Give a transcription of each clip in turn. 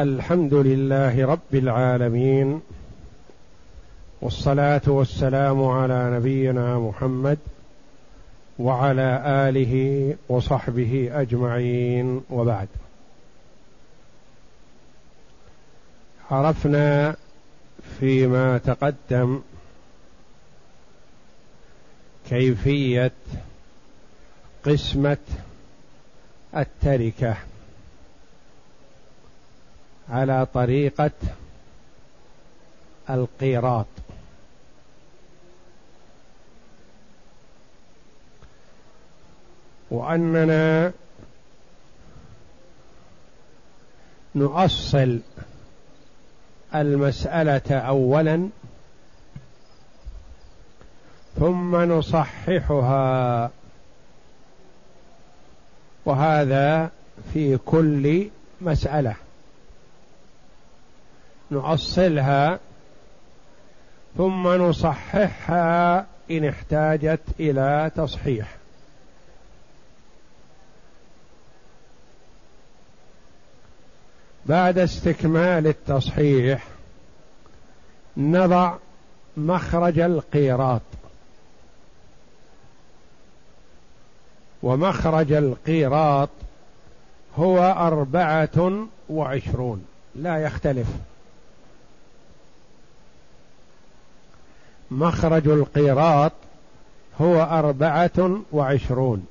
الحمد لله رب العالمين والصلاة والسلام على نبينا محمد وعلى آله وصحبه أجمعين وبعد. عرفنا فيما تقدم كيفية قسمة التركة. على طريقة القيراط. وأننا نؤصل المسألة اولا ثم نصححها. وهذا في كل مسألة. نؤصلها ثم نصححها إن احتاجت إلى تصحيح. بعد استكمال التصحيح نضع مخرج القيراط. ومخرج القيراط هو أربعة وعشرون لا يختلف. مخرج القيراط هو أربعة وعشرون.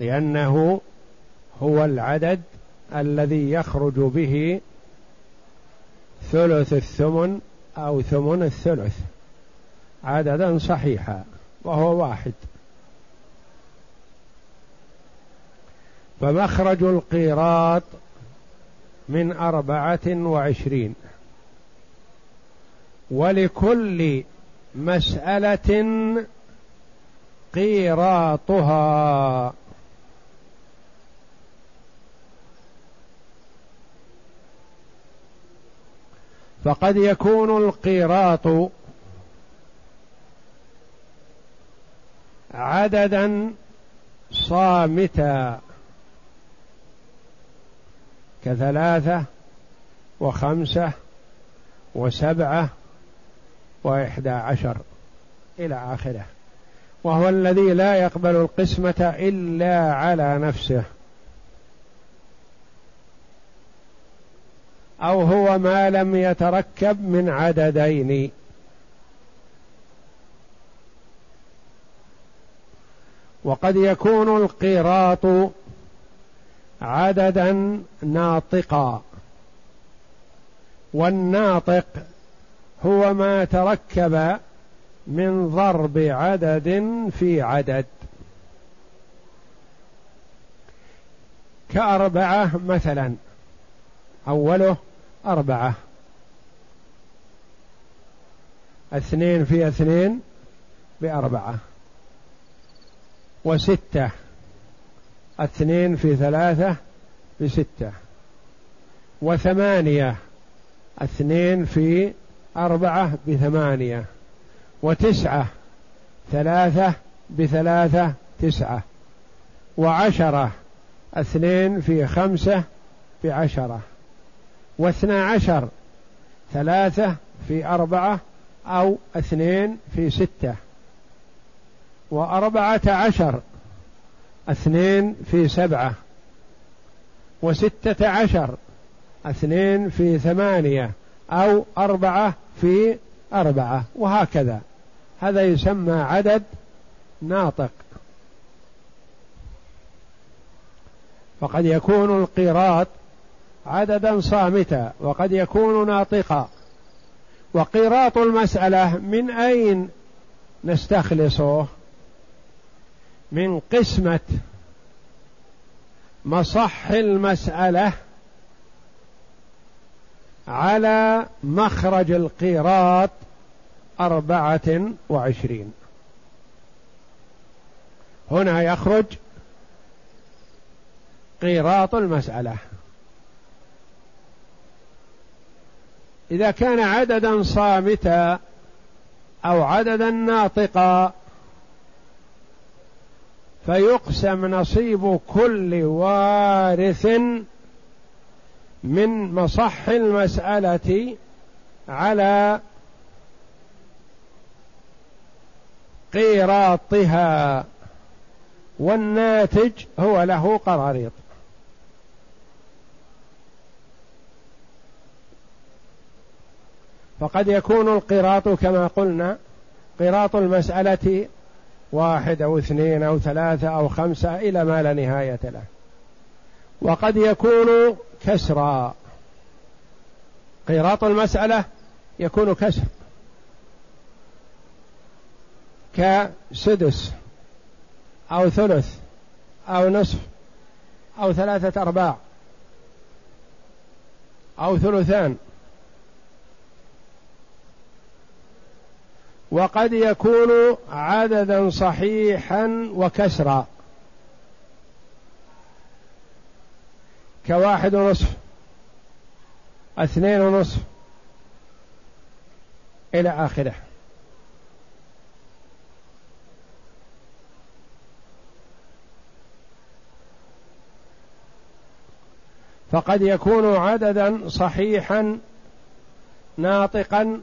لأنه هو العدد الذي يخرج به ثلث الثمن أو ثمن الثلث. عددا صحيحا وهو واحد. فمخرج القيراط من أربعة وعشرين. ولكل مسألة قيراطها. فقد يكون القيراط عددا صامتا كثلاثة وخمسة وسبعة وإحدى عشر إلى آخره. وهو الذي لا يقبل القسمة إلا على نفسه. أو هو ما لم يتركب من عددين. وقد يكون القيراط عددا ناطقا. والناطق هو ما تركب من ضرب عدد في عدد. كأربعة مثلا. أوله أربعة. اثنين في اثنين بأربعة. وستة. اثنين في ثلاثة بستة. وثمانية. اثنين في أربعة بثمانية وتسعة ثلاثة بثلاثة تسعة وعشرة اثنين في خمسة بعشرة واثنا عشر ثلاثة في أربعة أو اثنين في ستة وأربعة عشر اثنين في سبعة وستة عشر اثنين في ثمانية أو أربعة في أربعة وهكذا. هذا يسمى عدد ناطق. فقد يكون القيراط عددا صامتا وقد يكون ناطقا. وقيراط المسألة من أين نستخلصه؟ من قسمة مصح المسألة على مخرج القيراط أربعة وعشرين. هنا يخرج قيراط المسألة. إذا كان عددا صامتا أو عددا ناطقا فيقسم نصيب كل وارث من مصح المسألة على قيراطها والناتج هو له قراريط. فقد يكون القراط كما قلنا قراط المسألة واحد أو اثنين أو ثلاثة أو خمسة إلى ما لا نهاية له. وقد يكون كسرا قراط المسألة يكون كسر. كسدس أو ثلث أو نصف أو ثلاثة أرباع أو ثلثان. وقد يكون عددا صحيحا وكسرا. كواحد ونصف. اثنين ونصف. إلى آخره. فقد يكون عددا صحيحا ناطقا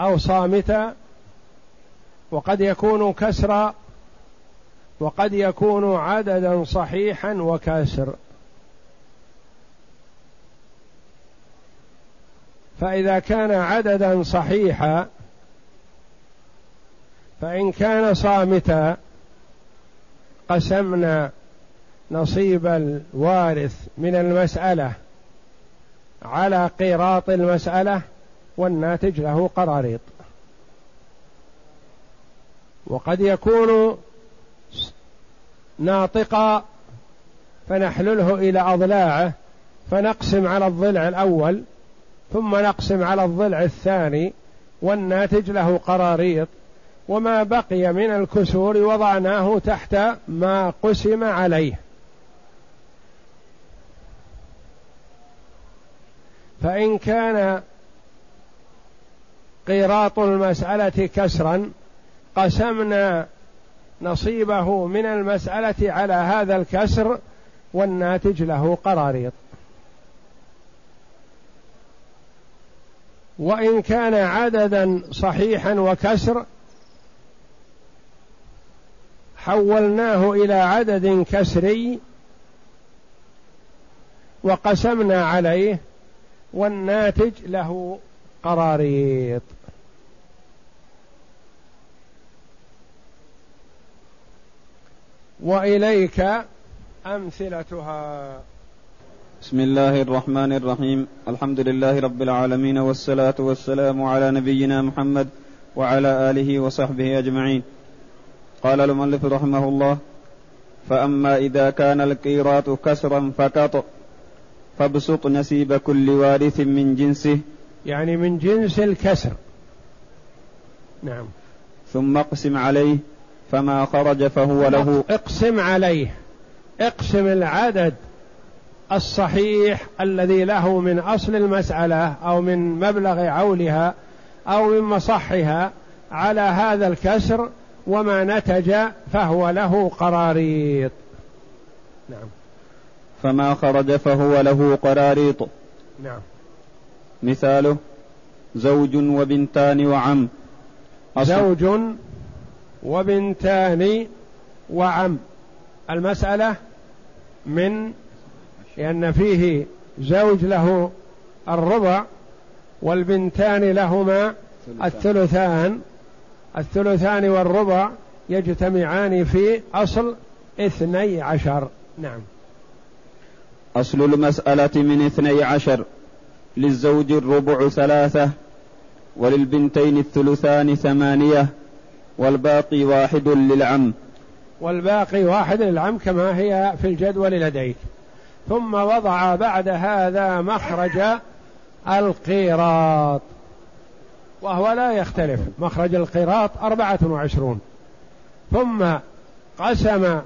أو صامتا. وقد يكون كسرا. وقد يكون عددا صحيحا وكاسر. فإذا كان عددا صحيحا فإن كان صامتا قسمنا نصيب الوارث من المسألة على قيراط المسألة والناتج له قراريط. وقد يكون ناطقا فنحلله إلى أضلاعه فنقسم على الضلع الأول ثم نقسم على الضلع الثاني والناتج له قراريط وما بقي من الكسور وضعناه تحت ما قسم عليه. فإن كان قيراط المسألة كسرا قسمنا نصيبه من المسألة على هذا الكسر والناتج له قراريط. وإن كان عددا صحيحا وكسر حولناه إلى عدد كسري وقسمنا عليه والناتج له قراريط. وإليك أمثلتها. بسم الله الرحمن الرحيم. الحمد لله رب العالمين والصلاة والسلام على نبينا محمد وعلى آله وصحبه أجمعين. قال المؤلف رحمه الله فأما إذا كان القيراط كسرا فقط فابسط نسيب كل وارث من جنسه. يعني من جنس الكسر. نعم. ثم اقسم عليه فما خرج فهو له. اقسم عليه. اقسم العدد. الصحيح الذي له من أصل المسألة أو من مبلغ عولها أو من مصحها على هذا الكسر وما نتج فهو له قراريط. نعم. فما خرج فهو له قراريط. نعم. مثاله زوج وبنتان وعم. زوج وبنتان وعم. المسألة من لأن فيه زوج له الربع والبنتان لهما الثلثان. الثلثان والربع يجتمعان في أصل اثني عشر. نعم. أصل المسألة من اثني عشر. للزوج الربع ثلاثة وللبنتين الثلثان ثمانية والباقي واحد للعم. والباقي واحد للعم كما هي في الجدول لديك. ثم وضع بعد هذا مخرج القيراط. وهو لا يختلف. مخرج القيراط أربعة وعشرون. ثم قسم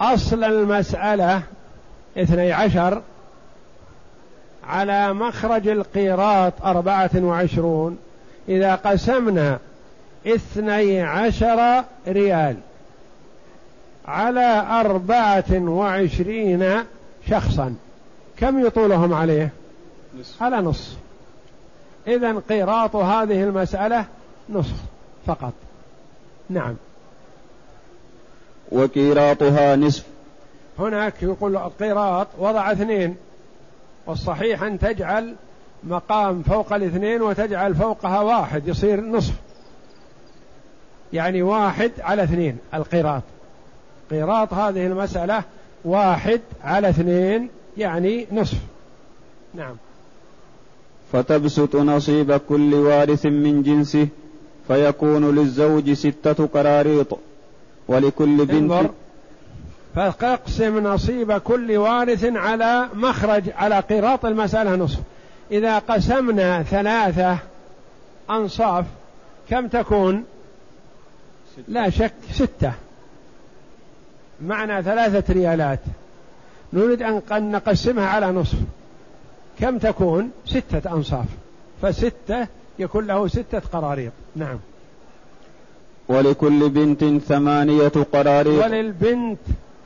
أصل المسألة اثني عشر على مخرج القيراط أربعة وعشرون. إذا قسمنا اثني عشر ريال على أربعة وعشرين شخصا. كم يطولهم عليه؟ نصف. على نصف. إذا قيراط هذه المسألة نصف فقط. نعم. وقيراطها نصف. هناك يقول القيراط وضع اثنين. والصحيح أن تجعل مقام فوق الاثنين وتجعل فوقها واحد يصير نصف. يعني واحد على اثنين القيراط قيراط هذه المسألة واحد على اثنين يعني نصف. نعم. فتبسط نصيب كل وارث من جنسه فيكون للزوج ستة قراريط. ولكل بنت فاقسم نصيب كل وارث على مخرج على قراط المسألة نصف. إذا قسمنا ثلاثة أنصاف كم تكون؟ لا شك ستة. معنى ثلاثة ريالات. نريد أن نقسمها على نصف. كم تكون؟ ستة أنصاف. فستة يكون له ستة قراريط. نعم. ولكل بنت ثمانية قراريط. وللبنت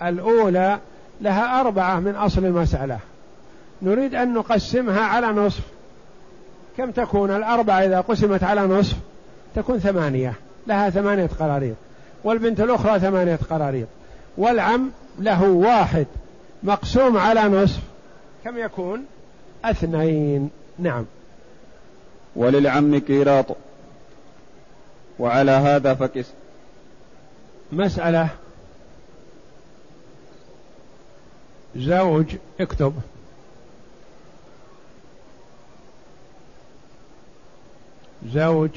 الأولى لها أربعة من أصل المسألة. نريد أن نقسمها على نصف. كم تكون؟ الأربعة إذا قسمت على نصف تكون ثمانية. لها ثمانية قراريط. والبنت الأخرى ثمانية قراريط. والعم له واحد مقسوم على نصف. كم يكون؟ اثنين. نعم. وللعم قيراط وعلى هذا فكس. مسألة. زوج اكتب. زوج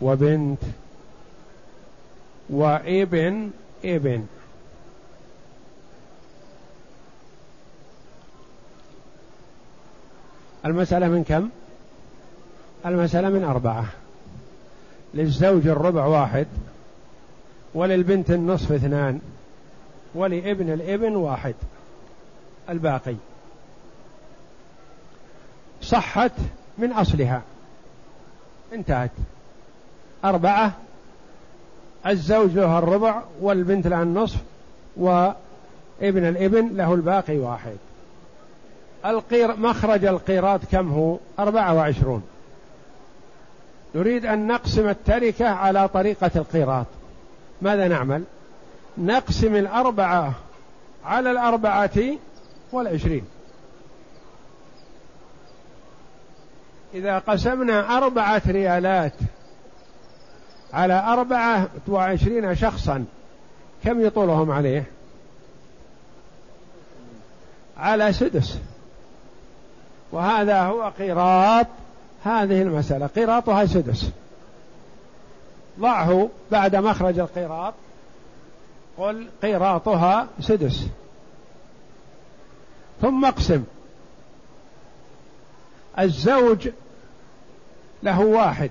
وبنت. وابن ابن. المسألة من كم؟ المسألة من أربعة. للزوج الربع واحد وللبنت النصف اثنان ولابن الابن واحد. الباقي. صحت من أصلها. انتهت. أربعة الزوج له الربع والبنت لها النصف وابن الابن له الباقي واحد. القير مخرج القيراط كم هو؟ أربعة وعشرون. نريد أن نقسم التركة على طريقة القيراط. ماذا نعمل؟ نقسم الأربعة على الأربعة والعشرين. إذا قسمنا أربعة ريالات على أربعة وعشرين شخصا كم يطولهم عليه؟ على سدس. وهذا هو قيراط هذه المسألة. قيراطها سدس. ضعه بعد مخرج القيراط. قل قيراطها سدس. ثم اقسم. الزوج له واحد.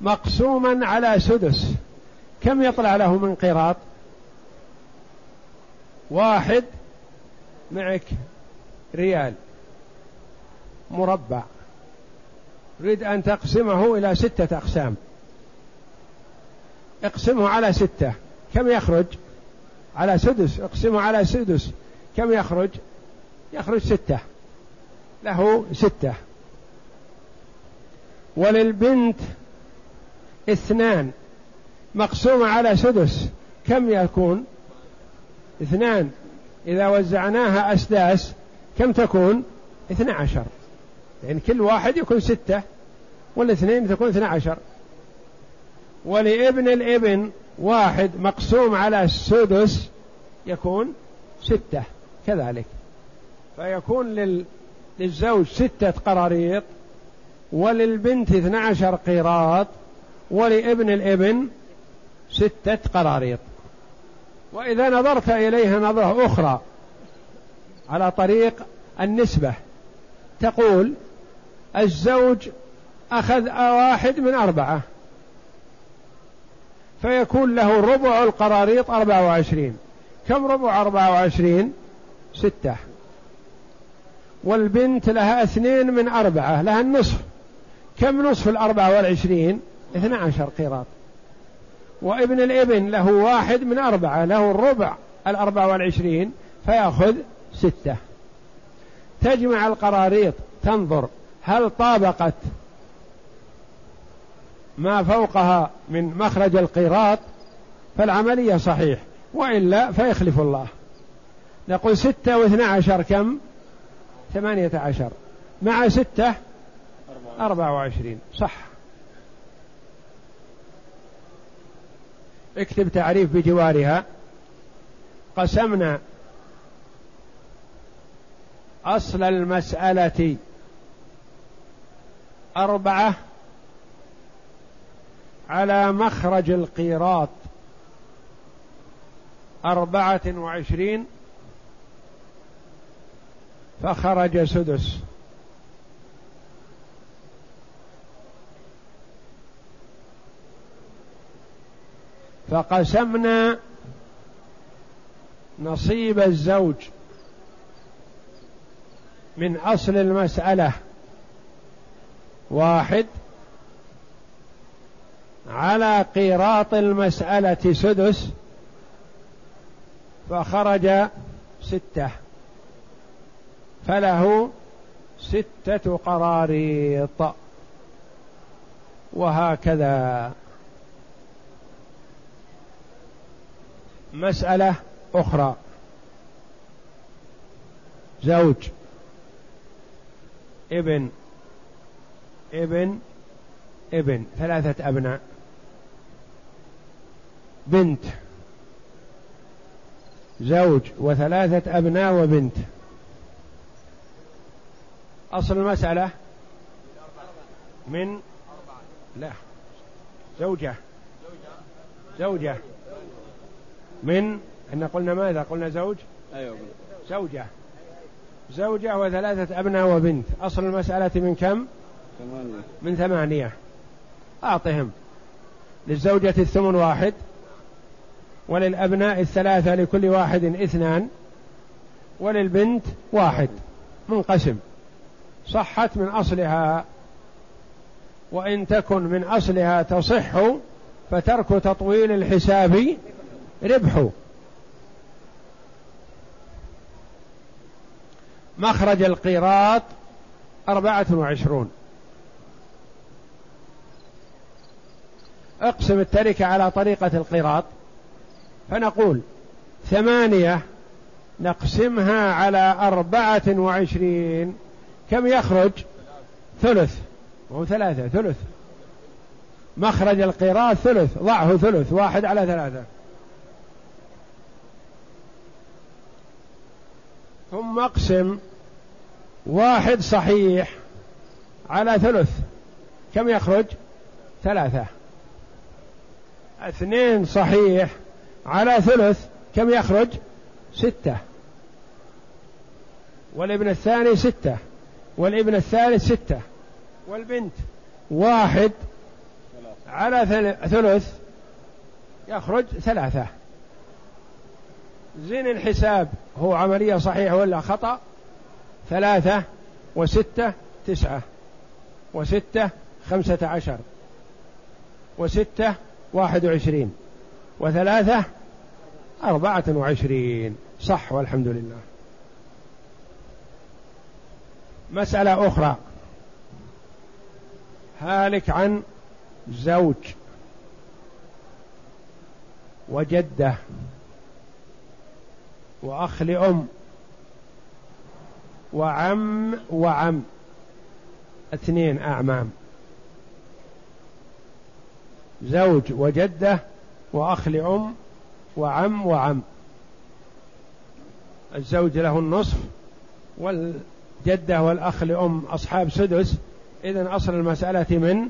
مقسوما على سدس. كم يطلع له من قيراط؟ واحد. معك. ريال. مربع. تريد أن تقسمه إلى ستة أقسام. اقسمه على ستة. كم يخرج؟ على سدس. اقسمه على سدس. كم يخرج؟ يخرج ستة. له ستة. وللبنت اثنان. مقسومة على سدس. كم يكون؟ اثنان. إذا وزعناها أسداس كم تكون؟ اثنى عشر. يعني كل واحد يكون ستة والاثنين تكون اثنى عشر. ولابن الابن واحد مقسوم على السدس يكون ستة كذلك. فيكون لل... للزوج ستة قراريط وللبنت اثنى عشر قيراط ولابن الابن ستة قراريط. وإذا نظرت إليها نظرة أخرى على طريق النسبة. تقول الزوج أخذ واحد من أربعة. فيكون له ربع القراريط أربعة وعشرين. كم ربع أربعة وعشرين؟ ستة. والبنت لها اثنين من أربعة لها النصف. كم نصف الأربعة والعشرين؟ اثنى عشر قيراط. وابن الابن له واحد من أربعة له الربع الأربعة والعشرين فيأخذ ستة. تجمع القراريط تنظر هل طابقت ما فوقها من مخرج القيراط فالعملية صحيح وإلا فيخلف الله. نقول ستة واثنى عشر كم؟ ثمانية عشر. مع ستة أربعة وعشرين. صح. اكتب تعريف بجوارها. قسمنا أصل المسألة أربعة على مخرج القيراط أربعة وعشرين فخرج سدس فقسمنا نصيب الزوج من أصل المسألة. واحد. على قيراط المسألة سدس. فخرج ستة. فله ستة قراريط. وهكذا. مسألة أخرى. زوج. ابن ابن ابن ثلاثة أبناء. بنت زوج وثلاثة أبناء وبنت. أصل المسألة من لا زوجة زوجة. من إحنا قلنا ماذا؟ قلنا زوج؟ أيوة. زوجة. زوجة وثلاثة أبناء وبنت. أصل المسألة من كم؟ ثمانية. من ثمانية. أعطهم. للزوجة الثمن واحد. وللأبناء الثلاثة لكل واحد اثنان. وللبنت واحد. منقسم. صحت من أصلها. وإن تكن من أصلها تصح فترك تطويل الحساب ربح مخرج القيراط أربعة وعشرون. اقسم التركة على طريقة القيراط. فنقول ثمانية نقسمها على أربعة وعشرين. كم يخرج؟ ثلث. وهو ثلاثة ثلث. مخرج القراء ثلث ضعه ثلث واحد على ثلاثة. ثم اقسم. واحد صحيح على ثلث. كم يخرج؟ ثلاثة. اثنين صحيح على ثلث. كم يخرج؟ ستة. والابن الثاني ستة. والابن الثالث ستة. والبنت واحد على ثلث. يخرج ثلاثة. زين الحساب هو عملية صحيحة ولا خطأ؟ ثلاثة وستة تسعة وستة خمسة عشر وستة واحد وعشرين وثلاثة أربعة وعشرين صح والحمد لله. مسألة أخرى. هالك عن زوج وجدة. وأخ لأم وعم وعم. اثنين أعمام. زوج وجدة وأخ لأم وعم وعم. الزوج له النصف والجدة والأخ لأم أصحاب سدس. إذن أصل المسألة من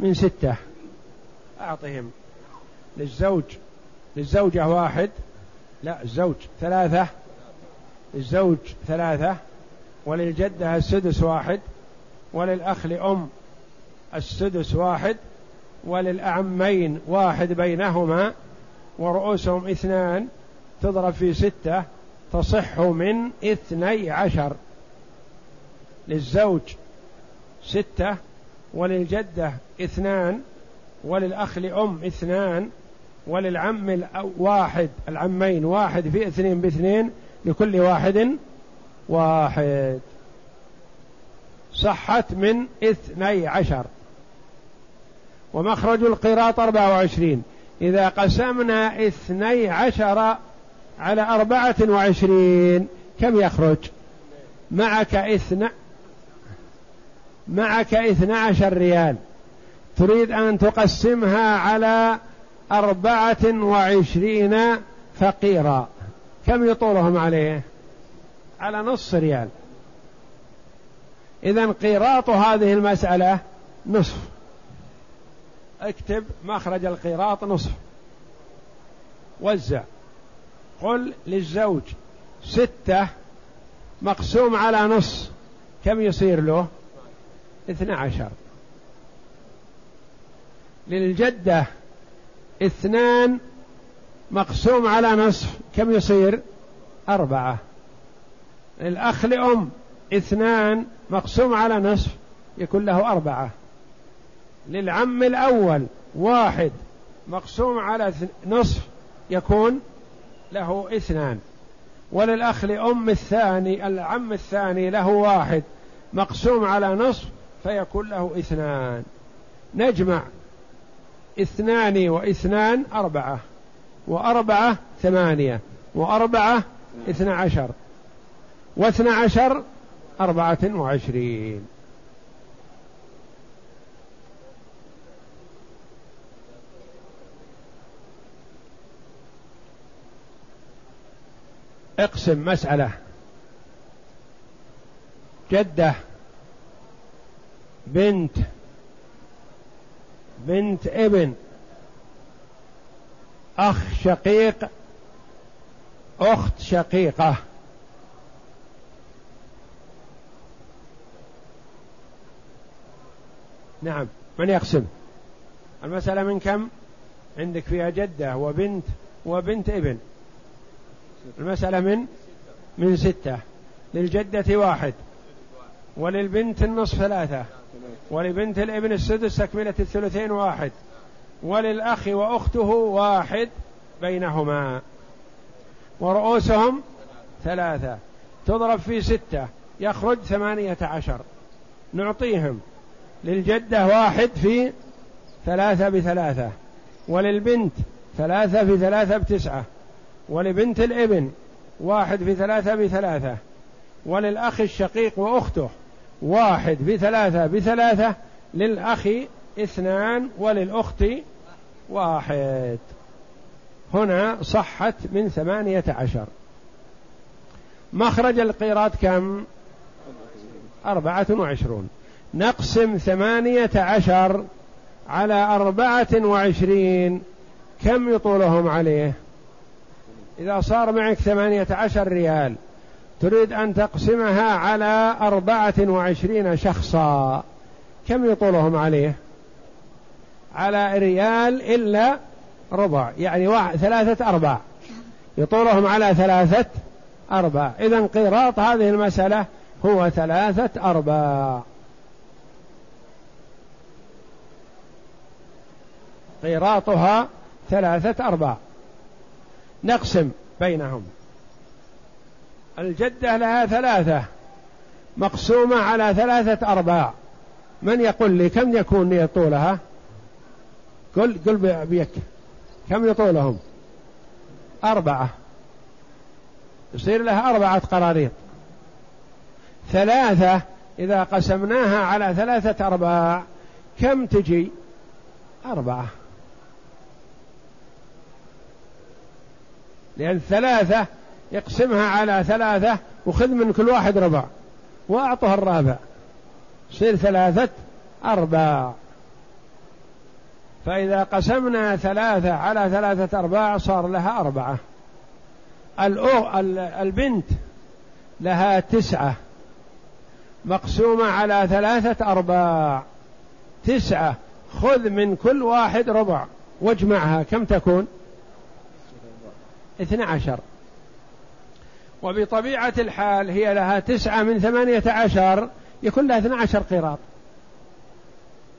من ستة. أعطهم. للزوج. للزوجة واحد. لا الزوج ثلاثة. الزوج ثلاثة. وللجدة السدس واحد. وللأخ لأم السدس واحد. وللأعمين واحد بينهما. ورؤوسهم اثنان. تضرب في ستة. تصح من اثني عشر. للزوج ستة. وللجدة اثنان. وللأخ لأم اثنان. وللعم واحد العمين واحد في اثنين باثنين لكل واحد واحد. صحت من اثني عشر. ومخرج القراط أربعة وعشرين. إذا قسمنا اثني عشر على أربعة وعشرين كم يخرج؟ معك اثنى معك اثنى عشر ريال. تريد أن تقسمها على أربعة وعشرين فقيرا. كم يطولهم عليه؟ على نصف ريال. إذا قيراط هذه المسألة نصف. اكتب مخرج القيراط نصف. وزع. قل للزوج ستة مقسوم على نص. كم يصير له؟ اثنى عشر. للجدة اثنان مقسوم على نصف. كم يصير؟ أربعة. الأخ لأم اثنان مقسوم على نصف يكون له أربعة. للعم الأول واحد مقسوم على نصف يكون له اثنان. وللأخ لأم الثاني العم الثاني له واحد مقسوم على نصف فيكون له اثنان. نجمع. اثنان واثنان أربعة وأربعة ثمانية وأربعة اثنى عشر واثنى عشر أربعة وعشرين. اقسم مسألة جدة بنت بنت ابن أخ شقيق أخت شقيقة. نعم من يقسم؟ المسألة من كم؟ عندك فيها جدة وبنت وبنت ابن. المسألة من؟ من ستة. للجدة واحد وللبنت النصف ثلاثة. ولبنت الابن السدس تكملة الثلثين واحد. وللأخ وأخته واحد بينهما. ورؤوسهم ثلاثة. تضرب في ستة. يخرج ثمانية عشر. نعطيهم. للجدة واحد في ثلاثة بثلاثة. وللبنت ثلاثة في ثلاثة بتسعة. ولبنت الابن واحد في ثلاثة بثلاثة. وللأخ الشقيق وأخته. واحد بثلاثة بثلاثة للأخ اثنان وللأخت واحد. هنا صحت من ثمانية عشر. مخرج القيراط كم؟ أربعة وعشرون. نقسم ثمانية عشر على أربعة وعشرين. كم يطولهم عليه؟ إذا صار معك ثمانية عشر ريال. تريد أن تقسمها على أربعة وعشرين شخصا. كم يطولهم عليه؟ على ريال إلا ربع يعني واحد ثلاثة أرباع يطولهم على ثلاثة أرباع إذا قيراط هذه المسألة هو ثلاثة أرباع قيراطها ثلاثة أرباع نقسم بينهم. الجدة لها ثلاثة مقسومة على ثلاثة أرباع. من يقول لي كم يكون طولها؟ قل قل بيك. كم يطولهم؟ أربعة. يصير لها أربعة قراريط. ثلاثة إذا قسمناها على ثلاثة أرباع كم تجي؟ أربعة. لأن ثلاثة يقسمها على ثلاثة وخذ من كل واحد ربع. وأعطه الرابع. يصير ثلاثة أرباع فإذا قسمنا ثلاثة على ثلاثة أرباع صار لها أربعة. البنت لها تسعة. مقسومة على ثلاثة أرباع تسعة. خذ من كل واحد ربع. واجمعها. كم تكون؟ اثنى عشر. وبطبيعة الحال هي لها تسعة من ثمانية عشر يكون لها اثنى عشر قيراط.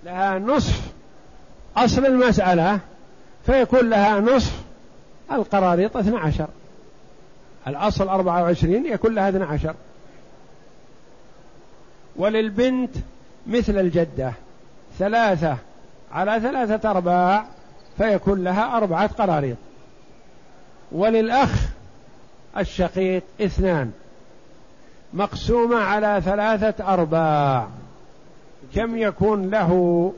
لها نصف أصل المسألة فيكون لها نصف القراريط اثنى عشر. الأصل أربعة وعشرين يكون لها اثنى عشر. وللبنت مثل الجدة ثلاثة على ثلاثة أرباع فيكون لها أربعة قراريط وللأخ الشقيق اثنان مقسومة على ثلاثة أرباع كم يكون له؟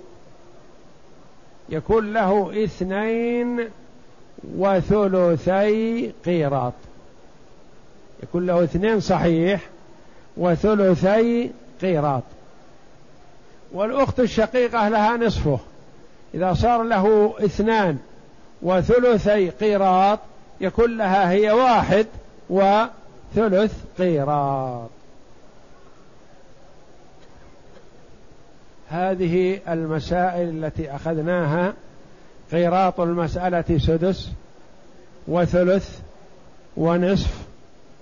يكون له اثنين وثلثي قيراط. يكون له اثنين صحيح وثلثي قيراط. والأخت الشقيقة لها نصفه. إذا صار له اثنان وثلثي قيراط يكون لها هي واحد وثلث قيراط. هذه المسائل التي أخذناها قيراط المسألة سدس وثلث ونصف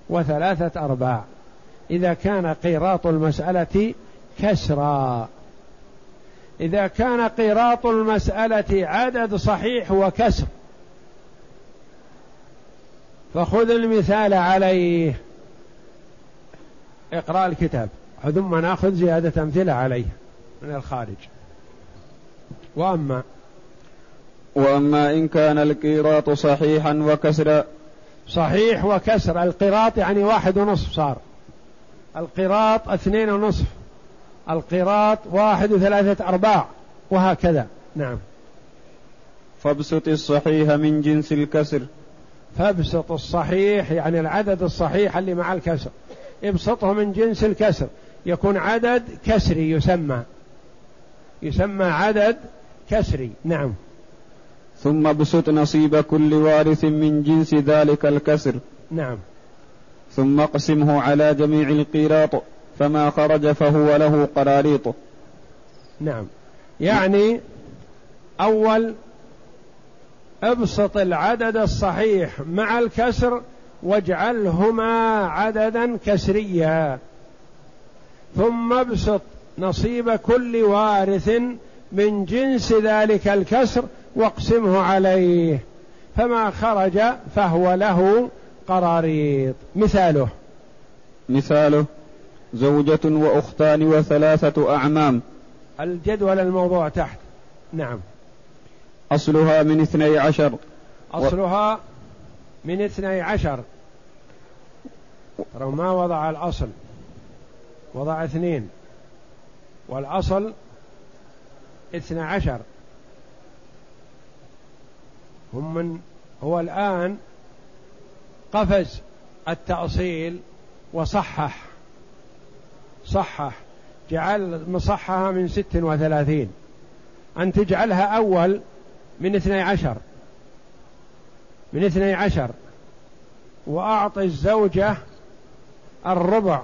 وثلاثة أرباع. إذا كان قيراط المسألة كسرا إذا كان قيراط المسألة عدد صحيح وكسر فخذ المثال عليه. اقرأ الكتاب. ثم ناخذ زيادة أمثلة عليه من الخارج. وأما وأما إن كان القيراط صحيحا وكسرا صحيح وكسر. القراط يعني واحد ونصف صار. القراط اثنين ونصف. القراط واحد وثلاثة أرباع. وهكذا. نعم. فابسط الصحيح من جنس الكسر. فابسط الصحيح يعني العدد الصحيح اللي مع الكسر. ابسطه من جنس الكسر. يكون عدد كسري يسمى. يسمى عدد كسري. نعم. ثم ابسط نصيب كل وارث من جنس ذلك الكسر. نعم. ثم اقسمه على جميع القيراط فما خرج فهو له قراريط. نعم. يعني أول أبسط العدد الصحيح مع الكسر واجعلهما عددا كسريا. ثم أبسط نصيب كل وارث من جنس ذلك الكسر واقسمه عليه. فما خرج فهو له قراريط. مثاله. مثاله زوجة وأختان وثلاثة أعمام. الجدول الموضوع تحت. نعم. أصلها من اثني عشر. أصلها من اثني عشر. ترى ما وضع الأصل؟ وضع اثنين. والأصل اثنى عشر. هم من هو الآن قفز التأصيل وصحح. صحح. جعل مصحها من ست وثلاثين. أن تجعلها أول من اثني عشر. من اثني عشر. وأعطي الزوجة الربع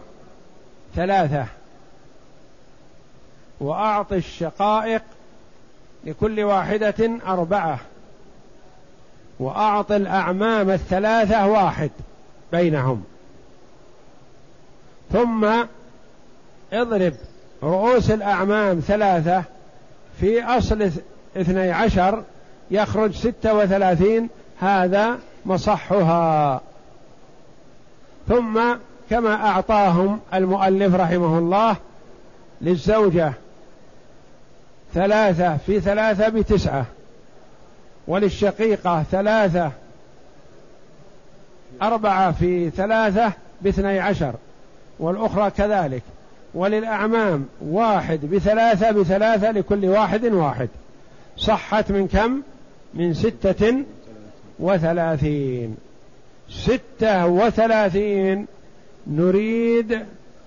ثلاثة. وأعطي الشقائق لكل واحدة أربعة. وأعطي الأعمام الثلاثة واحد بينهم. ثم اضرب رؤوس الأعمام ثلاثة في أصل اثني عشر يخرج ستة وثلاثين هذا مصحها. ثم كما أعطاهم المؤلف رحمه الله للزوجة ثلاثة في ثلاثة بتسعة وللشقيقة ثلاثة أربعة في ثلاثة باثني عشر والأخرى كذلك وللأعمام واحد بثلاثة بثلاثة لكل واحد واحد. صحت من كم؟ من ستة وثلاثين. ستة وثلاثين نريد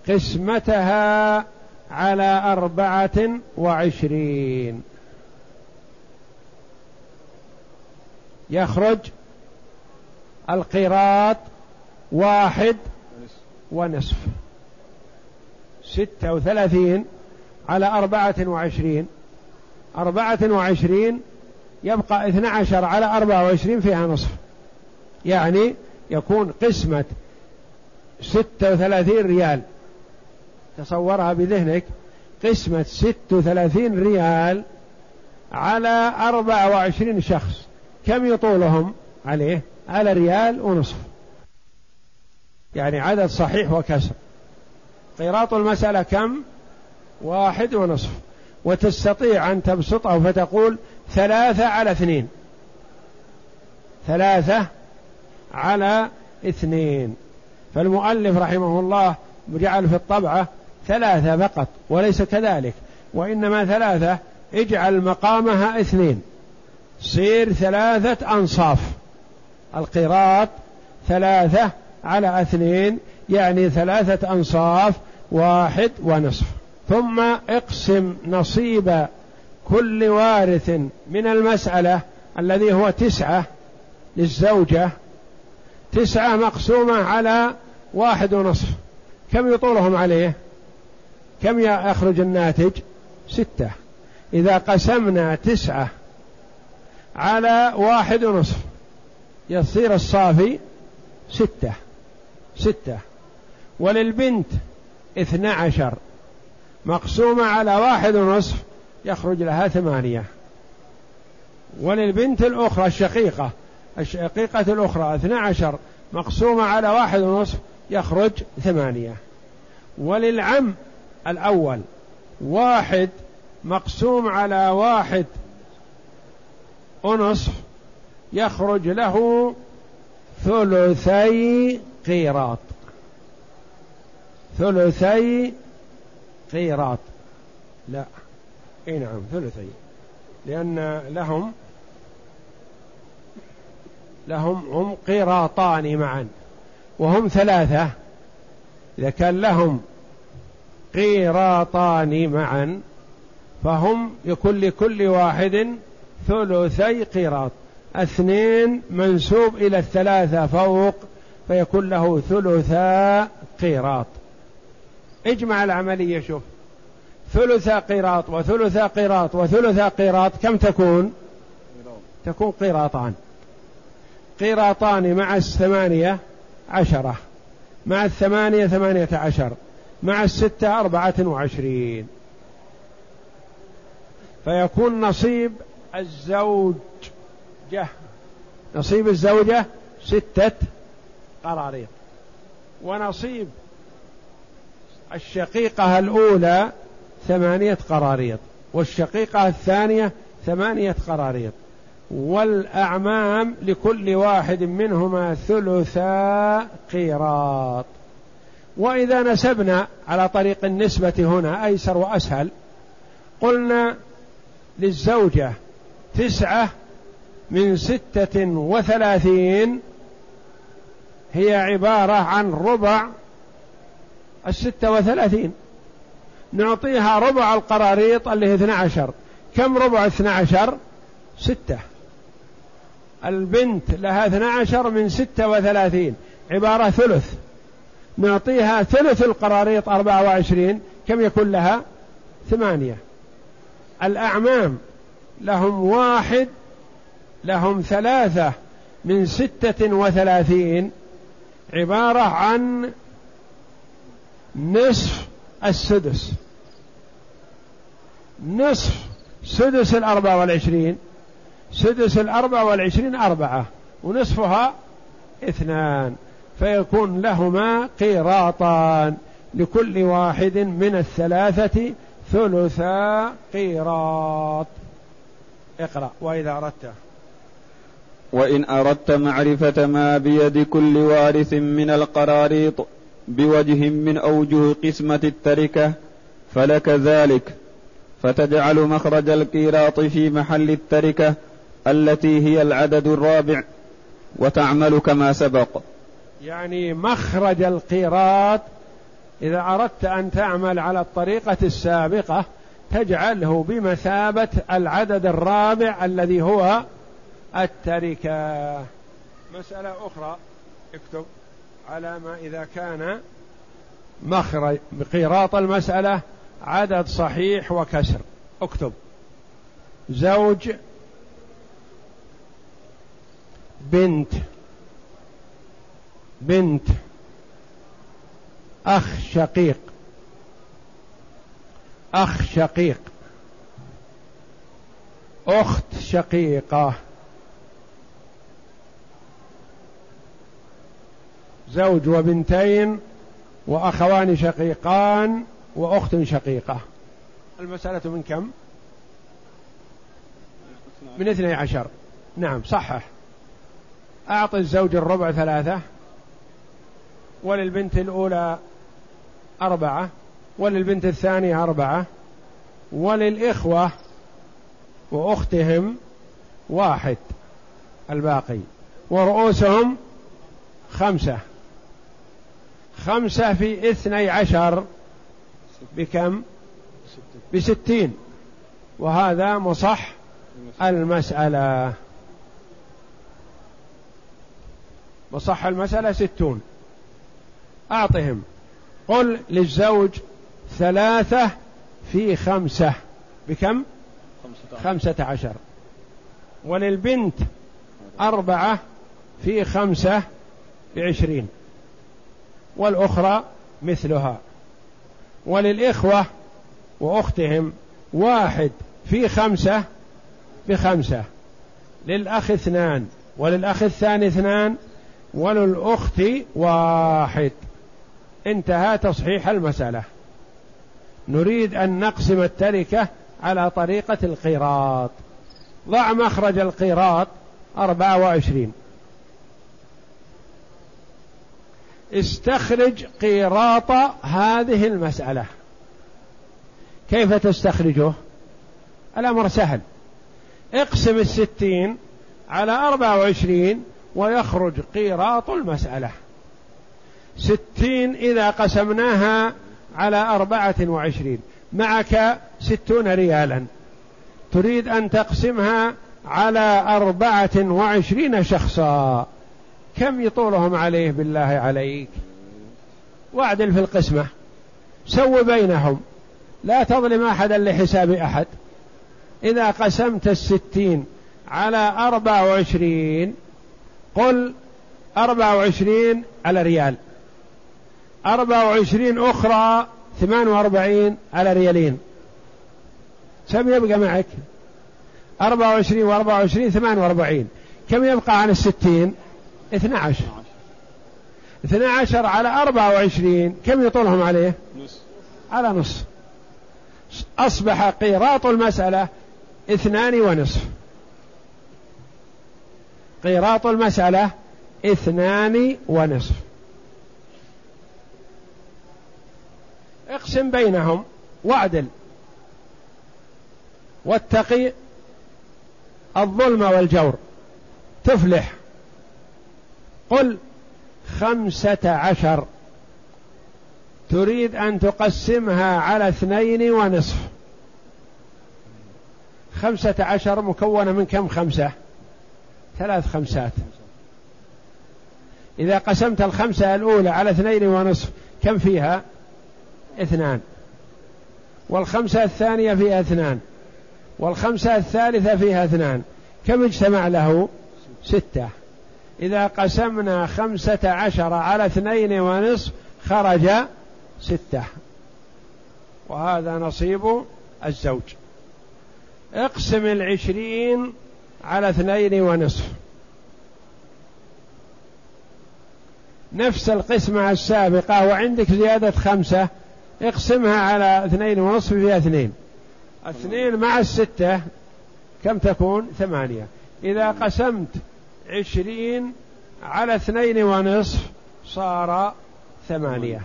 قسمتها على أربعة وعشرين. يخرج القيراط واحد ونصف. ستة وثلاثين على أربعة وعشرين. أربعة وعشرين يبقى اثنى عشر على أربعة وعشرين فيها نصف. يعني يكون قسمة ستة وثلاثين ريال. تصورها بذهنك. قسمة ست وثلاثين ريال على أربعة وعشرين شخص. كم يطولهم؟ عليه. على ريال ونصف. يعني عدد صحيح وكسر. قيراط المسألة كم؟ واحد ونصف. وتستطيع أن تبسطه فتقول ثلاثة على اثنين. ثلاثة على اثنين. فالمؤلف رحمه الله جعل في الطبعة ثلاثة فقط وليس كذلك وإنما ثلاثة اجعل مقامها اثنين. صير ثلاثة أنصاف. القراط ثلاثة على اثنين يعني ثلاثة أنصاف واحد ونصف. ثم اقسم نصيب كل وارث من المسألة الذي هو تسعة للزوجة تسعة مقسومة على واحد ونصف. كم يطولهم عليه؟ كم يخرج الناتج؟ ستة. إذا قسمنا تسعة على واحد ونصف يصير الصافي ستة. ستة. وللبنت اثنى عشر مقسومة على واحد ونصف يخرج لها ثمانية. وللبنت الأخرى الشقيقة الشقيقة الأخرى اثنى عشر مقسومة على واحد ونصف يخرج ثمانية. وللعم الأول واحد مقسوم على واحد ونصف يخرج له ثلثي قيراط. ثلثي قيراط. لا. إي نعم ثلثي. لأن لهم لهم هم قيراطان معا وهم ثلاثة. إذا كان لهم قيراطان معا فهم يكون لكل واحد ثلثي قيراط اثنين منسوب إلى الثلاثة فوق فيكون له ثلثا قيراط اجمع العملية شوف. ثلثا قيراط وثلثا قيراط وثلثا قيراط كم تكون؟ تكون قيراطان. قيراطان مع الثمانية عشرة مع الثمانية ثمانية عشر مع الستة أربعة وعشرين. فيكون نصيب الزوجة نصيب الزوجة ستة قراريط. ونصيب الشقيقة الأولى ثمانية قراريط والشقيقة الثانية ثمانية قراريط. والأعمام لكل واحد منهما ثلثا قيراط. وإذا نسبنا على طريق النسبة هنا أيسر وأسهل قلنا للزوجة تسعة من ستة وثلاثين هي عبارة عن ربع الستة وثلاثين. نعطيها ربع القراريط اللي هي اثنى عشر. كم ربع اثنى عشر؟ ستة. البنت لها اثنى عشر من ستة وثلاثين. عبارة ثلث. نعطيها ثلث القراريط أربعة وعشرين. كم يكون لها؟ ثمانية. الأعمام لهم واحد لهم ثلاثة من ستة وثلاثين. عبارة عن نصف السدس. نصف سدس الأربعة والعشرين سدس الأربعة والعشرين أربعة ونصفها اثنان فيكون لهما قيراطان. لكل واحد من الثلاثة ثلثا قيراط. اقرأ وإذا أردت. وإن أردت معرفة ما بيد كل وارث من القراريط بوجه من أوجه قسمة التركة فلك ذلك. فتجعل مخرج القيراط في محل التركة التي هي العدد الرابع وتعمل كما سبق. يعني مخرج القيراط إذا أردت أن تعمل على الطريقة السابقة تجعله بمثابة العدد الرابع الذي هو التركة. مسألة أخرى اكتب. على ما إذا كان مخرج قيراط المسألة عدد صحيح وكسر. اكتب. زوج بنت بنت أخ شقيق. أخ شقيق. أخت شقيقة. زوج وبنتين وأخوان شقيقان وأخت شقيقة. المسألة من كم؟ من اثني عشر. نعم صحح. أعطي الزوج الربع ثلاثة وللبنت الأولى أربعة وللبنت الثانية أربعة وللإخوة وأختهم واحد الباقي ورؤوسهم خمسة. خمسة في اثني عشر. بكم؟ بستين. وهذا مصح المسألة. مصح المسألة ستون. أعطهم. قل للزوج ثلاثة في خمسة. بكم؟ خمسة عشر. وللبنت أربعة في خمسة بعشرين. والأخرى مثلها. وللإخوة وأختهم واحد في خمسة بخمسة للأخ اثنان وللأخ الثاني اثنان وللأخت واحد. انتهى تصحيح المسألة. نريد أن نقسم التركة على طريقة القيراط ضع مخرج القيراط أربعة وعشرين. استخرج قيراط هذه المسألة. كيف تستخرجه؟ الأمر سهل. اقسم الستين على أربعة وعشرين ويخرج قيراط المسألة. ستين إذا قسمناها على أربعة وعشرين. معك ستون ريالا. تريد أن تقسمها على أربعة وعشرين شخصا. كم يطولهم عليه بالله عليك؟ واعدل في القسمة. سو بينهم. لا تظلم أحدا لحساب أحد. إذا قسمت الستين على أربع وعشرين قل أربع وعشرين على ريال. أربع وعشرين أخرى ثمان وأربعين على ريالين. كم يبقى معك؟ أربع وعشرين وأربع وعشرين ثمان وأربعين. كم يبقى عن الستين؟ اثنى عشر اثنى عشر على أربع وعشرين كم يطولهم عليه؟ نص. على نص. أصبح قيراط المسألة اثنان ونصف. قيراط المسألة اثنان ونصف. اقسم بينهم واعدل. واتقي الظلم والجور. تفلح. قل خمسة عشر. تريد أن تقسمها على اثنين ونصف. خمسة عشر مكونة من كم خمسة؟ ثلاث خمسات. إذا قسمت الخمسة الأولى على اثنين ونصف كم فيها؟ اثنان. والخمسة الثانية فيها اثنان. والخمسة الثالثة فيها اثنان. كم اجتمع له؟ ستة. إذا قسمنا خمسة عشر على اثنين ونصف خرج ستة. وهذا نصيب الزوج. اقسم العشرين على اثنين ونصف. نفس القسمة السابقة وعندك زيادة خمسة اقسمها على اثنين ونصف فيها اثنين. اثنين مع الستة كم تكون؟ ثمانية. إذا قسمت عشرين على اثنين ونصف صار ثمانية.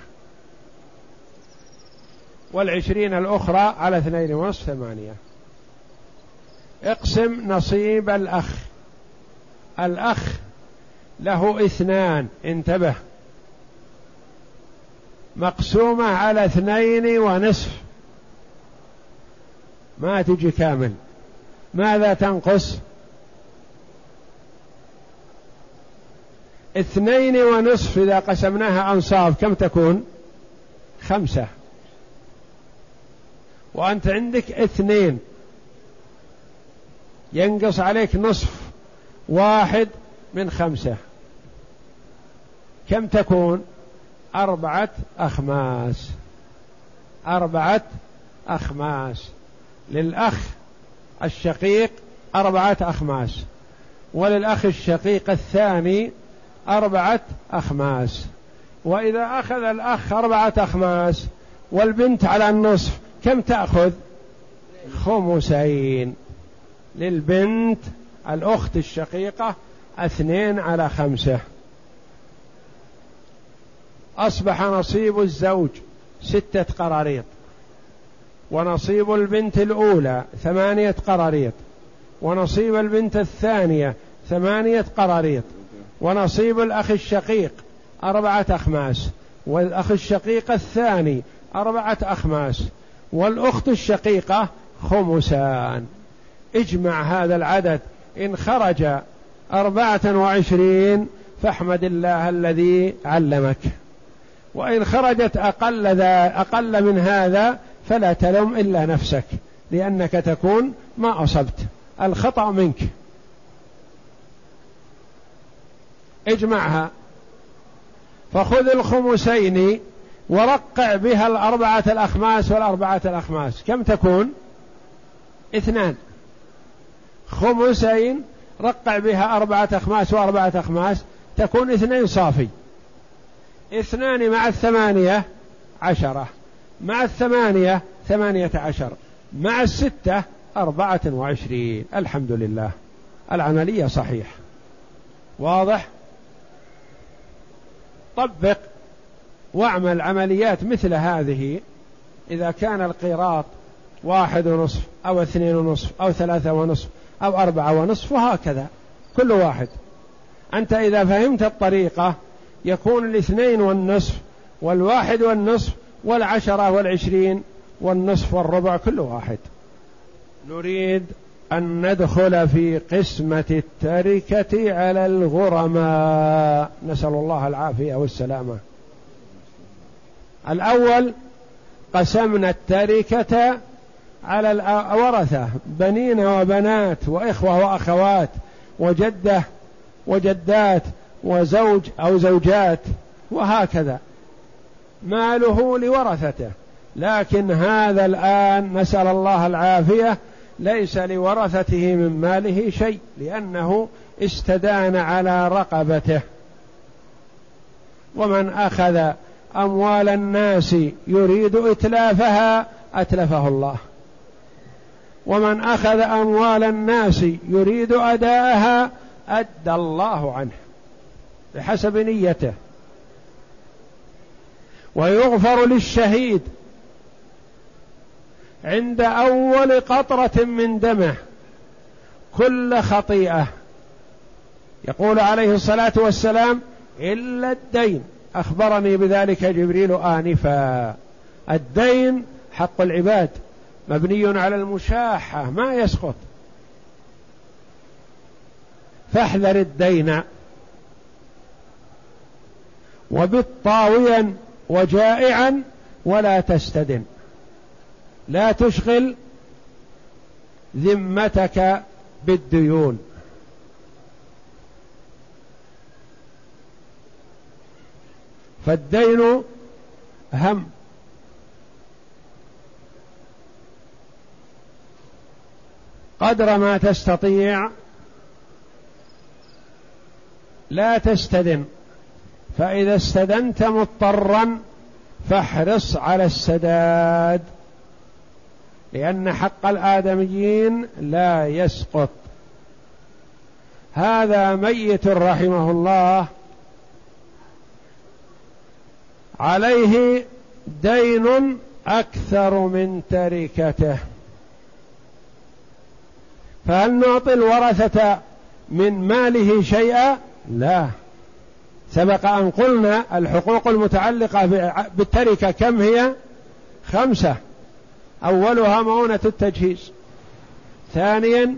والعشرين الأخرى على اثنين ونصف ثمانية. اقسم نصيب الأخ. الأخ له اثنان. انتبه. مقسومة على اثنين ونصف. ما تجي كامل. ماذا تنقص؟ اثنين ونصف إذا قسمناها أنصاف كم تكون؟ خمسة. وأنت عندك اثنين. ينقص عليك نصف واحد من خمسة. كم تكون؟ أربعة أخماس. أربعة أخماس. للأخ الشقيق أربعة أخماس. وللأخ الشقيق الثاني أربعة أخماس. وإذا أخذ الأخ أربعة أخماس والبنت على النصف كم تأخذ؟ خمسين. للبنت الأخت الشقيقة اثنين على خمسة. أصبح نصيب الزوج ستة قراريط. ونصيب البنت الأولى ثمانية قراريط. ونصيب البنت الثانية ثمانية قراريط. ونصيب الأخ الشقيق أربعة أخماس والأخ الشقيق الثاني أربعة أخماس والأخت الشقيقة خمسان. اجمع هذا العدد إن خرج أربعة وعشرين فاحمد الله الذي علمك. وإن خرجت أقل, ذا أقل من هذا فلا تلوم إلا نفسك لأنك تكون ما أصبت. الخطأ منك. اجمعها. فخذ الخمسين ورقع بها الأربعة الأخماس والأربعة الأخماس. كم تكون؟ اثنان. خمسين رقع بها أربعة أخماس وأربعة أخماس تكون اثنين صافي. اثنان مع الثمانية عشرة. مع الثمانية ثمانية عشر. مع الستة أربعة وعشرين. الحمد لله. العملية صحيح. واضح؟ طبق واعمل عمليات مثل هذه إذا كان القيراط واحد ونصف أو اثنين ونصف أو ثلاثة ونصف أو أربعة ونصف وهكذا كل واحد. أنت إذا فهمت الطريقة يكون الاثنين والنصف والواحد والنصف والعشرة والعشرين والنصف والربع كل واحد. نريد أن ندخل في قسمة التركة على الغرماء. نسأل الله العافية والسلامة. الأول قسمنا التركة على الورثة بنين وبنات وإخوة وأخوات وجدة وجدات وزوج أو زوجات وهكذا. ماله لورثته. لكن هذا الآن نسأل الله العافية ليس لورثته من ماله شيء لأنه استدان على رقبته. ومن أخذ أموال الناس يريد إتلافها أتلفه الله. ومن أخذ أموال الناس يريد أداءها أدى الله عنه بحسب نيته. ويغفر للشهيد عند أول قطرة من دمه كل خطيئة. يقول عليه الصلاة والسلام إلا الدين. أخبرني بذلك جبريل آنفا. الدين حق العباد مبني على المشاحة ما يسقط. فاحذر الدين. وبط طاويا وجائعا ولا تستدن. لا تشغل ذمتك بالديون. فالدين هم. قدر ما تستطيع لا تستدن. فإذا استدنت مضطرا فاحرص على السداد. لأن حق الآدميين لا يسقط. هذا ميت رحمه الله. عليه دين أكثر من تركته. فهل نعطي الورثة من ماله شيئا؟ لا. سبق أن قلنا الحقوق المتعلقة بالتركة كم هي؟ خمسة. أولها مؤونة التجهيز. ثانيا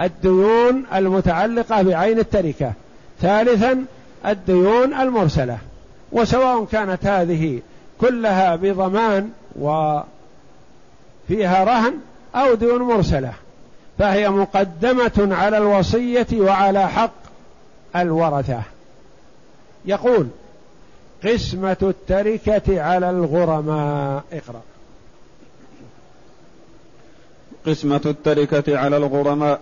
الديون المتعلقة بعين التركة. ثالثا الديون المرسلة. وسواء كانت هذه كلها بضمان وفيها رهن أو ديون مرسلة فهي مقدمة على الوصية وعلى حق الورثة. يقول قسمة التركة على الغرماء. اقرأ. قسمة التركة على الغرماء.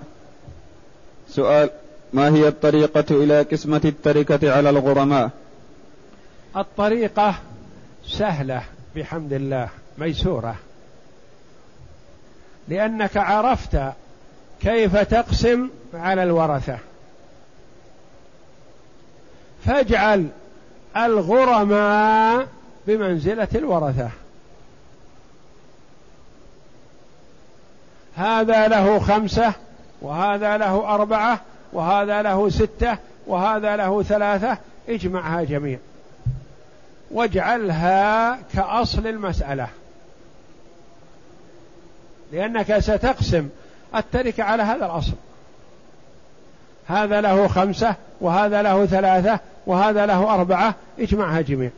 سؤال ما هي الطريقة إلى قسمة التركة على الغرماء؟ الطريقة سهلة بحمد الله ميسورة. لأنك عرفت كيف تقسم على الورثة. فاجعل الغرماء بمنزلة الورثة. هذا له خمسة وهذا له أربعة وهذا له ستة وهذا له ثلاثة اجمعها جميع. واجعلها كأصل المسألة. لأنك ستقسم التركة على هذا الأصل. هذا له خمسة وهذا له ثلاثة وهذا له أربعة اجمعها جميع.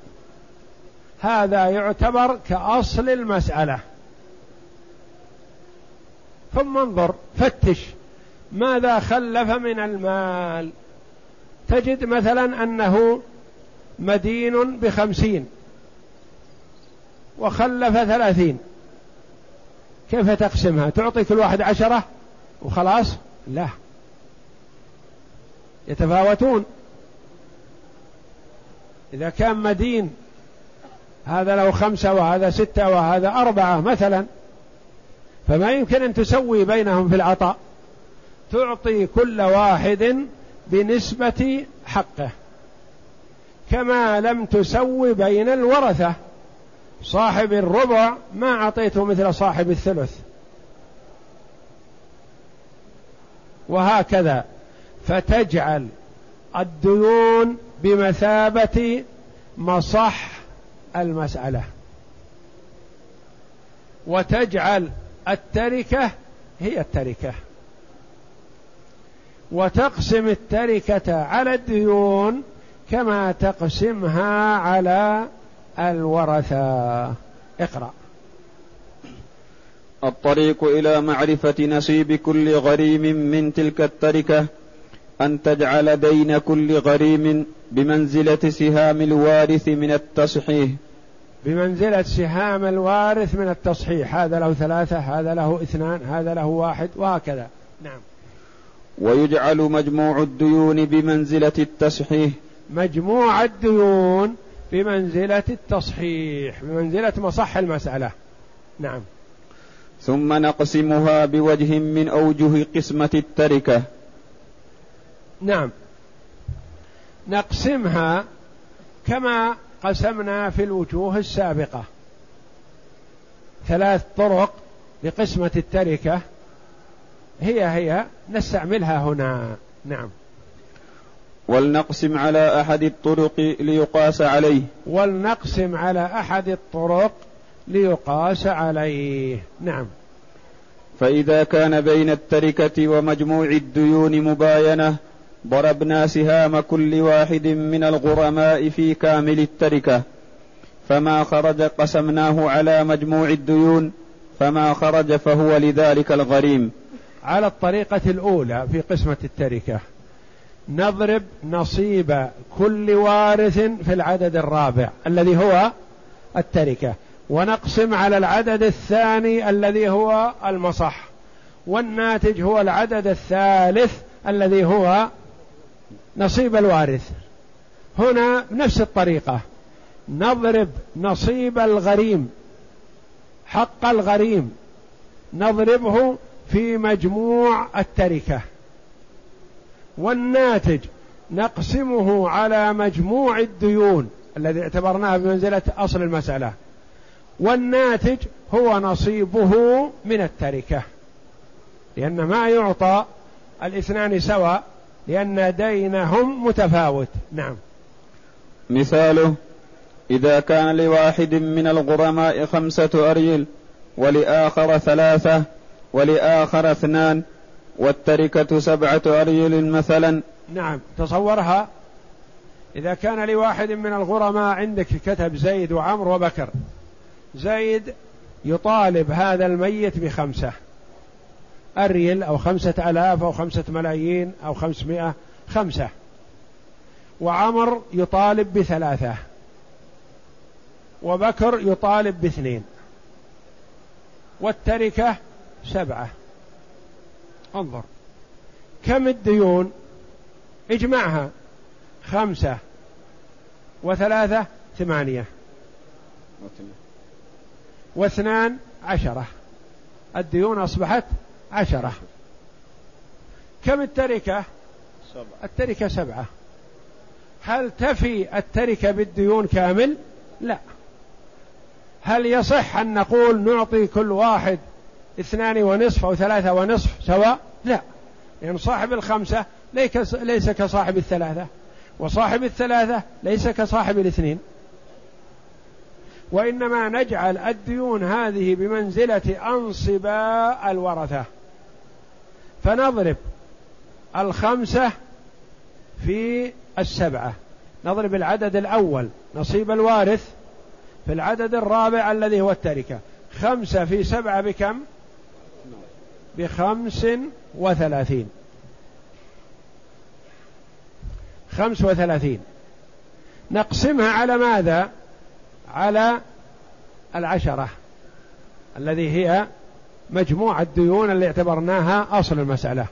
هذا يعتبر كأصل المسألة. ثم انظر فتش. ماذا خلف من المال؟ تجد مثلا أنه مدين بخمسين وخلف ثلاثين. كيف تقسمها؟ تعطي كل واحد عشرة وخلاص؟ لا. يتفاوتون. إذا كان مدين هذا له خمسة وهذا ستة وهذا أربعة مثلا. فما يمكن أن تسوي بينهم في العطاء. تعطي كل واحد بنسبة حقه. كما لم تسوي بين الورثة. صاحب الربع ما أعطيته مثل صاحب الثلث. وهكذا. فتجعل الديون بمثابة مصح المسألة. وتجعل التركة هي التركة. وتقسم التركة على الديون كما تقسمها على الورثة. اقرأ. الطريق إلى معرفة نصيب كل غريم من تلك التركة أن تجعل دين كل غريم بمنزلة سهام الوارث من التصحيح. بمنزلة سهام الوارث من التصحيح. هذا له ثلاثة هذا له اثنان هذا له واحد وهكذا. نعم. ويجعل مجموع الديون بمنزلة التصحيح. مجموع الديون بمنزلة التصحيح بمنزلة مصح المسألة. نعم. ثم نقسمها بوجه من أوجه قسمة التركة. نعم. نقسمها كما قسمنا في الوجوه السابقة. ثلاث طرق لقسمة التركة. هي هي نستعملها هنا. نعم. ولنقسم على أحد الطرق ليقاس عليه. ولنقسم على أحد الطرق ليقاس عليه. نعم. فإذا كان بين التركة ومجموع الديون مباينة ضربنا سهام كل واحد من الغرماء في كامل التركة. فما خرج قسمناه على مجموع الديون فما خرج فهو لذلك الغريم. على الطريقة الأولى في قسمة التركة. نضرب نصيب كل وارث في العدد الرابع الذي هو التركة. ونقسم على العدد الثاني الذي هو المصح. والناتج هو العدد الثالث الذي هو نصيب الوارث. هنا نفس الطريقة. نضرب نصيب الغريم. حق الغريم. نضربه في مجموع التركة. والناتج نقسمه على مجموع الديون الذي اعتبرناه بمنزلة أصل المسألة. والناتج هو نصيبه من التركة. لأن ما يعطى الاثنان سواء لأن دينهم متفاوت. نعم. مثاله إذا كان لواحد من الغرماء خمسة أريل ولآخر ثلاثة ولآخر اثنان والتركة سبعة أريل مثلا. نعم. تصورها إذا كان لواحد من الغرماء عندك كتب زيد وعمر وبكر زيد يطالب هذا الميت بخمسة. أريل أو خمسة ألاف أو خمسة ملايين أو خمسمائة خمسة. وعمر يطالب بثلاثة. وبكر يطالب باثنين. والتركة سبعة. انظر. كم الديون؟ اجمعها. خمسة. وثلاثة؟ ثمانية. واثنان عشرة. الديون أصبحت عشرة. كم التركة؟ سبعة. التركة سبعة. هل تفي التركة بالديون كامل؟ لا. هل يصح أن نقول نعطي كل واحد اثنان ونصف أو ثلاثة ونصف سواء؟ لا. لأن يعني صاحب الخمسة ليس كصاحب الثلاثة. وصاحب الثلاثة ليس كصاحب الاثنين. وإنما نجعل الديون هذه بمنزلة أنصباء الورثة. فنضرب الخمسة في السبعة. نضرب العدد الأول نصيب الوارث في العدد الرابع الذي هو التركة. خمسة في سبعة بكم؟ بخمس وثلاثين. خمس وثلاثين. نقسمها على ماذا؟ على العشرة الذي هي مجموع الديون اللي اعتبرناها أصل المسألة.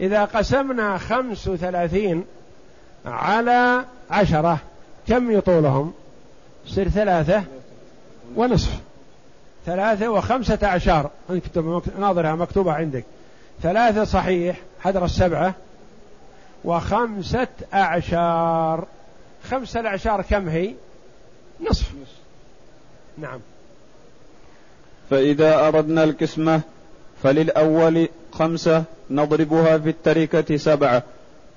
إذا قسمنا خمس وثلاثين على عشرة كم يطولهم؟ يصير ثلاثة ونصف. ثلاثة وخمسة أعشار ناظرها مكتوبة عندك. ثلاثة صحيح حدر السبعة. وخمسة أعشار خمسة الأعشار كم هي؟ نصف. نعم. فإذا أردنا القسمة فللأول خمسة نضربها في التركة سبعة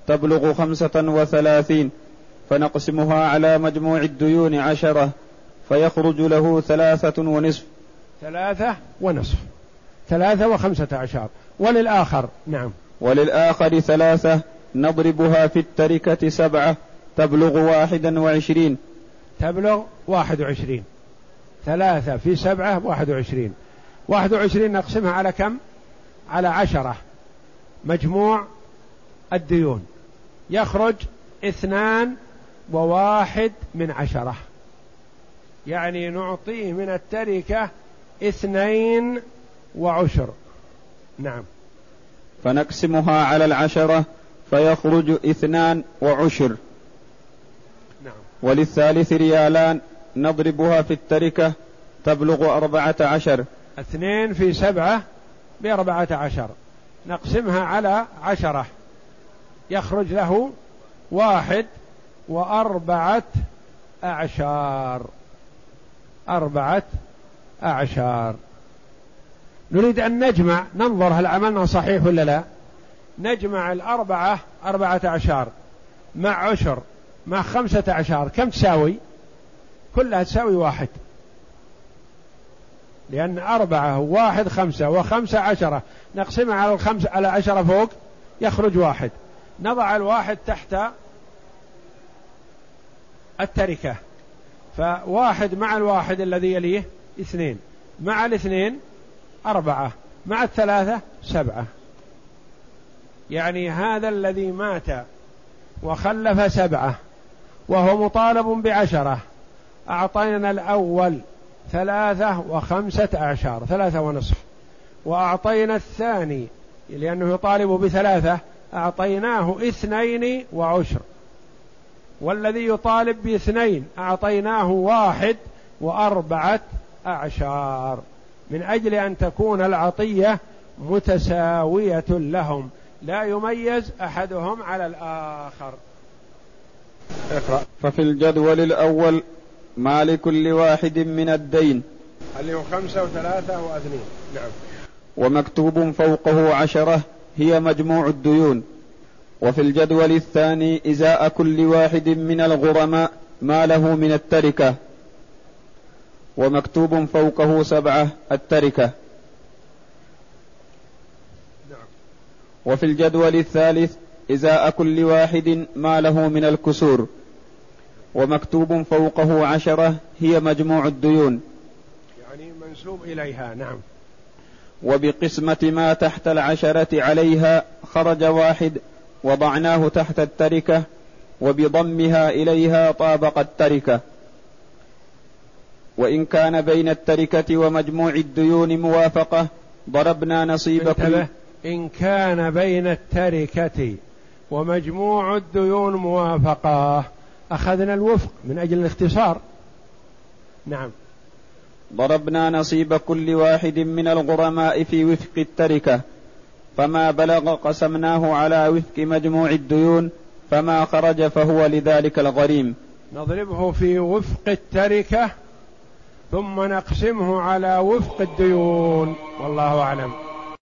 تبلغ خمسة وثلاثين فنقسمها على مجموع الديون عشرة فيخرج له ثلاثة ونصف. ثلاثة ونصف. ثلاثة وخمسة عشر. وللآخر نعم. وللآخر ثلاثة نضربها في التركة سبعة تبلغ واحدا وعشرين. تبلغ واحد وعشرين. ثلاثة في سبعة واحد وعشرين. واحد وعشرين نقسمها على كم؟ على عشرة. مجموع الديون. يخرج اثنان وواحد من عشرة. يعني نعطيه من التركة اثنين وعشر. نعم. فنقسمها على العشرة فيخرج اثنان وعشر. نعم. وللثالث ريالان نضربها في التركة تبلغ أربعة عشر. اثنين في سبعة بأربعة عشر. نقسمها على عشرة. يخرج له واحد وأربعة أعشار. أربعة أعشار. نريد أن نجمع. ننظر هل عملنا صحيح ولا لا. نجمع الأربعة أربعة أعشار مع عشر مع خمسة أعشار كم تساوي؟ كلها تساوي واحد. لأن أربعة واحد خمسة وخمسة عشرة. نقسمها على الخمسة على عشرة فوق يخرج واحد. نضع الواحد تحت التركة. فواحد مع الواحد الذي يليه اثنين. مع الاثنين أربعة. مع الثلاثة سبعة. يعني هذا الذي مات وخلف سبعة وهو مطالب بعشرة. أعطينا الأول ثلاثة وخمسة أعشار ثلاثة ونصف. وأعطينا الثاني لأنه يطالب بثلاثة أعطيناه اثنين وعشر. والذي يطالب باثنين أعطيناه واحد وأربعة أعشار من أجل أن تكون العطية متساوية لهم. لا يميز أحدهم على الآخر. اقرأ. ففي الجدول الأول ما لكل واحد من الدين. اللي هو خمسة وثلاثة واثنين نعم. ومكتوب فوقه عشرة هي مجموع الديون. وفي الجدول الثاني إزاء كل واحد من الغرماء ما له من التركة. ومكتوب فوقه سبعة التركة. نعم. وفي الجدول الثالث إزاء كل واحد ما له من الكسور. ومكتوب فوقه عشرة هي مجموع الديون. يعني منسوب إليها نعم. وبقسمة ما تحت العشرة عليها خرج واحد وضعناه تحت التركة وبضمها إليها طابق التركة. وإن كان بين التركة ومجموع الديون موافقة ضربنا نصيب كل إن كان بين التركة ومجموع الديون موافقة أخذنا الوفق من أجل الاختصار. نعم. ضربنا نصيب كل واحد من الغرماء في وفق التركة فما بلغ قسمناه على وفق مجموع الديون فما خرج فهو لذلك الغريم. نضربه في وفق التركة ثم نقسمه على وفق الديون. والله أعلم.